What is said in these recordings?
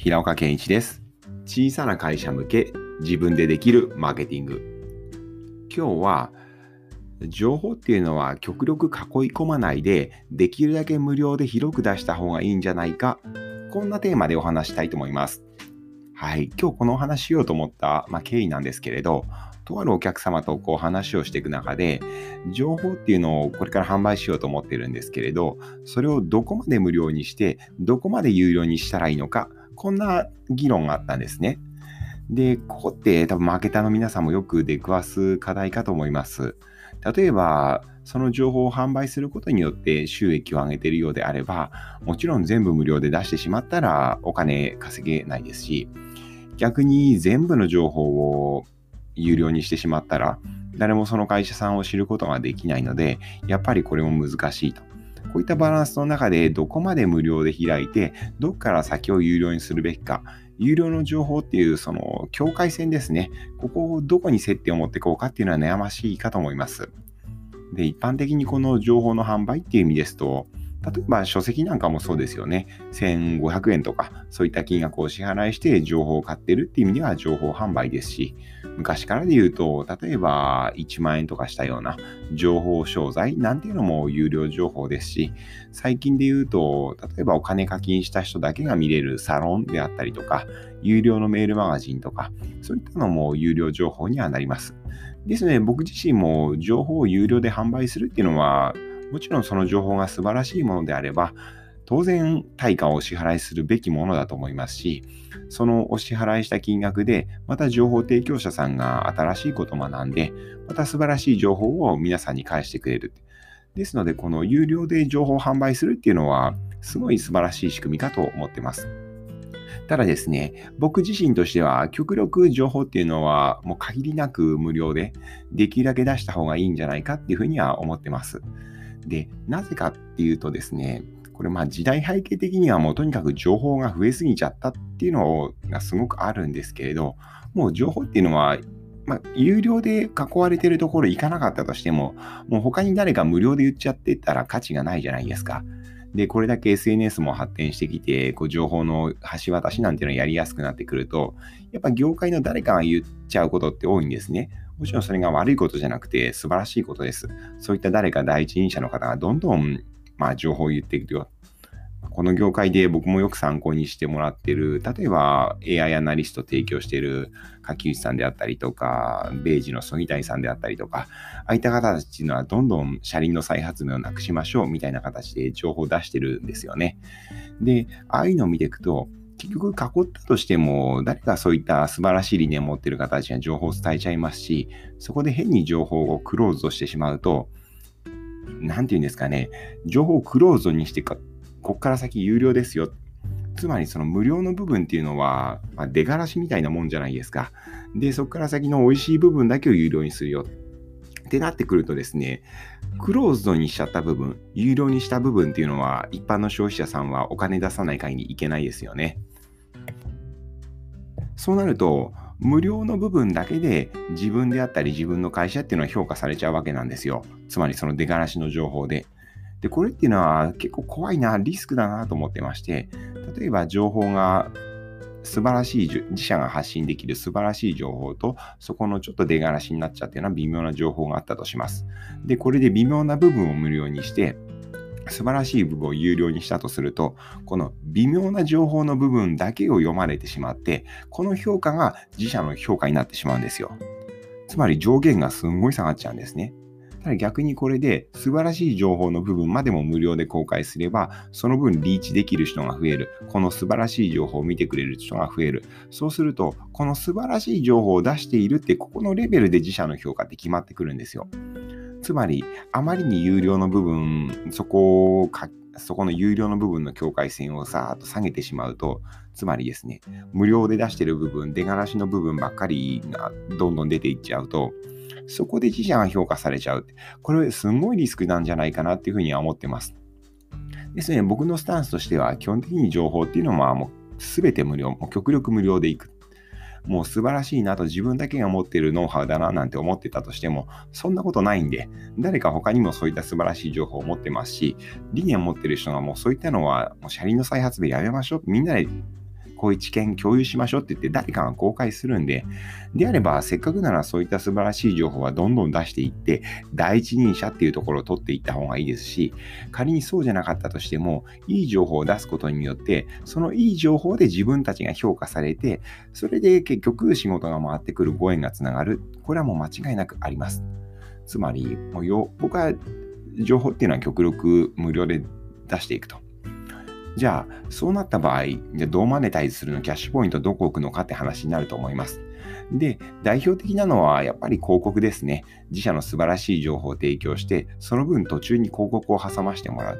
平岡健一です。小さな会社向け自分でできるマーケティング。今日は情報っていうのは極力囲い込まないでできるだけ無料で広く出した方がいいんじゃないか。こんなテーマでお話したいと思います。はい。今日このお話しようと思った、まあ、経緯なんですけれど、とあるお客様とこう話をしていく中で、情報っていうのをこれから販売しようと思ってるんですけれど、それをどこまで無料にして、どこまで有料にしたらいいのか、こんな議論があったんですね。で、ここって多分マーケターの皆さんもよく出くわす課題かと思います。例えば、その情報を販売することによって収益を上げているようであれば、もちろん全部無料で出してしまったらお金稼げないですし、逆に全部の情報を有料にしてしまったら、誰もその会社さんを知ることができないので、やっぱりこれも難しいと。こういったバランスの中でどこまで無料で開いて、どこから先を有料にするべきか、有料の情報っていうその境界線ですね。ここをどこに接点を持っていこうかっていうのは悩ましいかと思います。で、一般的にこの情報の販売っていう意味ですと、例えば書籍なんかもそうですよね。1500円とか、そういった金額を支払いして情報を買ってるっていう意味では情報販売ですし、昔からで言うと、例えば1万円とかしたような情報商材なんていうのも有料情報ですし、最近で言うと、例えばお金課金した人だけが見れるサロンであったりとか、有料のメールマガジンとか、そういったのも有料情報にはなります。ですので、僕自身も情報を有料で販売するっていうのは、もちろんその情報が素晴らしいものであれば、当然対価をお支払いするべきものだと思いますし、そのお支払いした金額で、また情報提供者さんが新しいことを学んで、また素晴らしい情報を皆さんに返してくれる。ですので、この有料で情報を販売するっていうのは、すごい素晴らしい仕組みかと思ってます。ただですね、僕自身としては、極力情報っていうのは、もう限りなく無料で、できるだけ出した方がいいんじゃないかっていうふうには思ってます。で、なぜかっていうとですね、これまあ時代背景的にはもうとにかく情報が増えすぎちゃったっていうのがすごくあるんですけれど、もう情報っていうのは、まあ、有料で囲われてるところ行かなかったとしても、もう他に誰か無料で言っちゃってたら価値がないじゃないですか。で、これだけ SNS も発展してきて、こう情報の橋渡しなんていうのをやりやすくなってくると、やっぱ業界の誰かが言っちゃうことって多いんですね。もちろんそれが悪いことじゃなくて素晴らしいことです。そういった誰か第一人者の方がどんどん、まあ、情報を言っていくよ。この業界で僕もよく参考にしてもらってる、例えば AI アナリスト提供している柿内さんであったりとか、ベイジの曽木谷さんであったりとか、ああいった方たちのはどんどん車輪の再発明をなくしましょうみたいな形で情報を出してるんですよね。で、ああいうのを見ていくと、結局囲ったとしても、誰かそういった素晴らしい理念を持っている方たちには情報を伝えちゃいますし、そこで変に情報をクローズドしてしまうと、なんていうんですかね、情報をクローズにしてか、こっから先有料ですよ。つまりその無料の部分っていうのは、まあ、出がらしみたいなもんじゃないですか。で、そこから先の美味しい部分だけを有料にするよ。ってなってくるとですね、クローズドにしちゃった部分、有料にした部分っていうのは、一般の消費者さんはお金出さない限りいけないですよね。そうなると、無料の部分だけで自分であったり自分の会社っていうのは評価されちゃうわけなんですよ。つまりその出がらしの情報で。で、これっていうのは結構怖いな、リスクだなと思ってまして、例えば情報が素晴らしい、自社が発信できる素晴らしい情報と、そこのちょっと出がらしになっちゃってるような微妙な情報があったとします。で、これで微妙な部分を無料にして、素晴らしい部分を有料にしたとすると、この微妙な情報の部分だけを読まれてしまって、この評価が自社の評価になってしまうんですよ。つまり上限がすんごい下がっちゃうんですね。ただ逆にこれで素晴らしい情報の部分までも無料で公開すれば、その分リーチできる人が増える。この素晴らしい情報を見てくれる人が増える。そうすると、この素晴らしい情報を出しているって、ここのレベルで自社の評価って決まってくるんですよ。つまり、あまりに有料の部分、そこをかそこの有料の部分の境界線をさーっと下げてしまうと、つまりですね、無料で出してる部分、出がらしの部分ばっかりがどんどん出ていっちゃうと、そこで自社が評価されちゃう。これすごいリスクなんじゃないかなっていうふうには思ってます。ですね、僕のスタンスとしては、基本的に情報っていうのはもう全て無料、もう極力無料でいく。もう素晴らしいなと自分だけが持っているノウハウだななんて思ってたとしても、そんなことないんで、誰か他にもそういった素晴らしい情報を持ってますし、理念を持ってる人がもうそういったのは、もう車輪の再発でやめましょう。みんなでこういう知見共有しましょうって言って誰かが公開するんで、であればせっかくならそういった素晴らしい情報はどんどん出していって、第一人者っていうところを取っていった方がいいですし、仮にそうじゃなかったとしても、いい情報を出すことによって、そのいい情報で自分たちが評価されて、それで結局仕事が回ってくるご縁がつながる。これはもう間違いなくあります。つまり、もうよ僕は情報っていうのは極力無料で出していくと。じゃあ、そうなった場合、じゃどうマネタイズするの？キャッシュポイントどこ置くのかって話になると思います。で、代表的なのはやっぱり広告ですね。自社の素晴らしい情報を提供して、その分途中に広告を挟ましてもらう。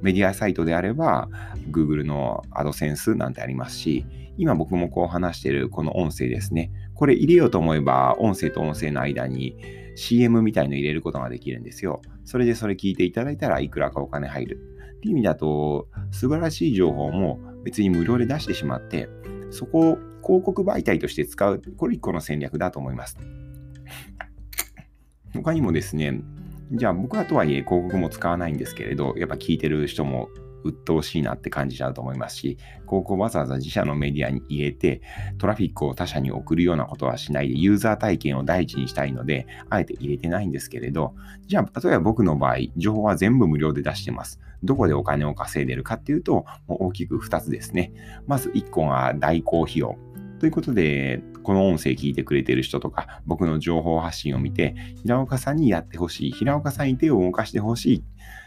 メディアサイトであれば、Google の AdSense なんてありますし、今僕もこう話してるこの音声ですね。これ入れようと思えば、音声と音声の間に CM みたいの入れることができるんですよ。それでそれ聞いていただいたらいくらかお金入る。っていう意味だと、素晴らしい情報も別に無料で出してしまって、そこを広告媒体として使う、これ一個の戦略だと思います。他にもですね、じゃあ僕はとはいえ広告も使わないんですけれど、やっぱ聞いてる人も鬱陶しいなって感じちゃうと思いますし、広告わざわざ自社のメディアに入れて、トラフィックを他社に送るようなことはしないで、ユーザー体験を第一にしたいので、あえて入れてないんですけれど、じゃあ、例えば僕の場合、情報は全部無料で出してます。どこでお金を稼いでるかっていうと、大きく2つですね。まず1個が代行費用。ということで、この音声聞いてくれてる人とか、僕の情報発信を見て、平岡さんにやってほしい、平岡さんに手を動かしてほしい。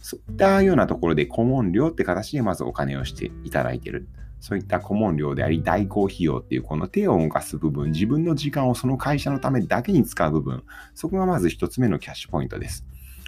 そういったようなところで顧問料って形でまずお金をしていただいてる。そういった顧問料であり、代行費用っていうこの手を動かす部分、自分の時間をその会社のためだけに使う部分、そこがまず一つ目のキャッシュポイントです。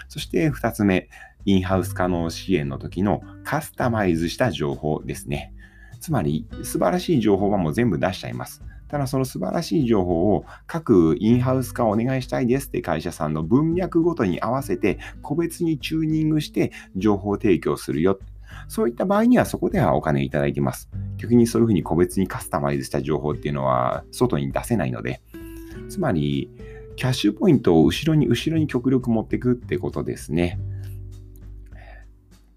そして二つ目、インハウス可能支援の時のカスタマイズした情報ですね。つまり、素晴らしい情報はもう全部出しちゃいます。ただその素晴らしい情報を各インハウス化お願いしたいですって会社さんの文脈ごとに合わせて個別にチューニングして情報提供するよ。そういった場合にはそこではお金いただいてます。逆にそういうふうに個別にカスタマイズした情報っていうのは外に出せないので、つまりキャッシュポイントを後ろに後ろに極力持っていくってことですね。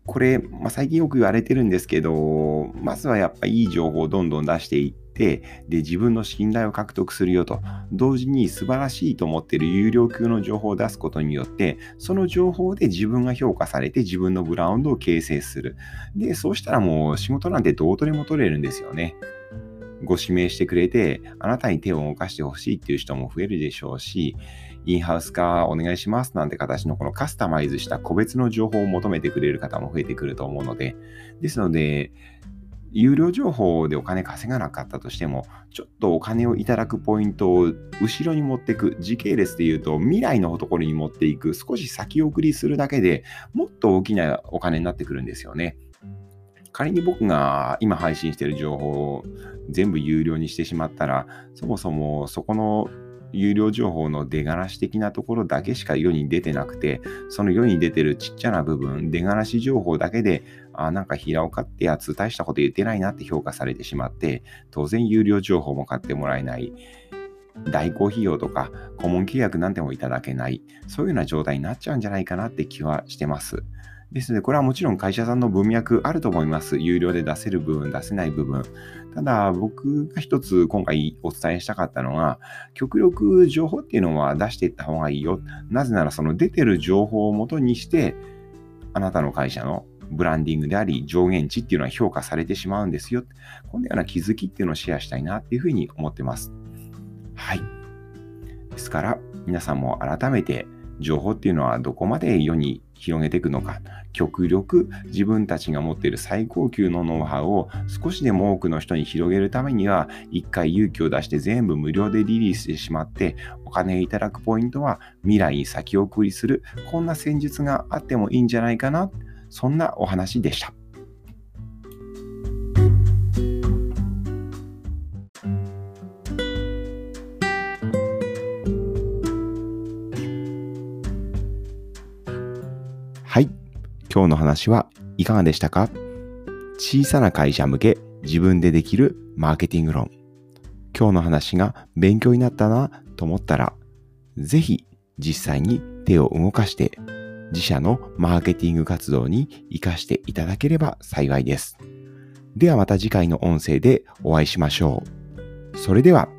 これ、まあ、最近よく言われてるんですけど、まずはやっぱいい情報をどんどん出していって、で、自分の信頼を獲得するよと、同時に素晴らしいと思っている有料級の情報を出すことによって、その情報で自分が評価されて自分のブラウンドを形成する。で、そうしたらもう仕事なんてどうとでも取れるんですよね。ご指名してくれて、あなたに手を動かしてほしいっていう人も増えるでしょうし、インハウス化お願いしますなんて形のこのカスタマイズした個別の情報を求めてくれる方も増えてくると思うので、ですので、有料情報でお金稼がなかったとしても、ちょっとお金をいただくポイントを後ろに持っていく、時系列で言うと未来のところに持っていく、少し先送りするだけでもっと大きなお金になってくるんですよね。仮に僕が今配信している情報を全部有料にしてしまったら、そもそもそこの有料情報の出がらし的なところだけしか世に出てなくて、その世に出てるちっちゃな部分、出がらし情報だけで、あ、なんか平岡ってやつ大したこと言ってないなって評価されてしまって、当然有料情報も買ってもらえない。代行費用とか顧問契約なんてもいただけない。そういうような状態になっちゃうんじゃないかなって気はしてます。ですので、これはもちろん会社さんの文脈あると思います。有料で出せる部分、出せない部分。ただ、僕が一つ今回お伝えしたかったのは、極力情報っていうのは出していった方がいいよ。なぜなら、その出てる情報をもとにして、あなたの会社のブランディングであり、上限値っていうのは評価されてしまうんですよ。こんなような気づきっていうのをシェアしたいなっていうふうに思ってます。はい。ですから、皆さんも改めて情報っていうのはどこまで世に広げていくのか、極力自分たちが持っている最高級のノウハウを少しでも多くの人に広げるためには、一回勇気を出して全部無料でリリースしてしまって、お金いただくポイントは未来に先送りする、こんな戦術があってもいいんじゃないかな、そんなお話でした。今日の話はいかがでしたか？小さな会社向け自分でできるマーケティング論。今日の話が勉強になったなと思ったら、ぜひ実際に手を動かして自社のマーケティング活動に活かしていただければ幸いです。ではまた次回の音声でお会いしましょう。それでは。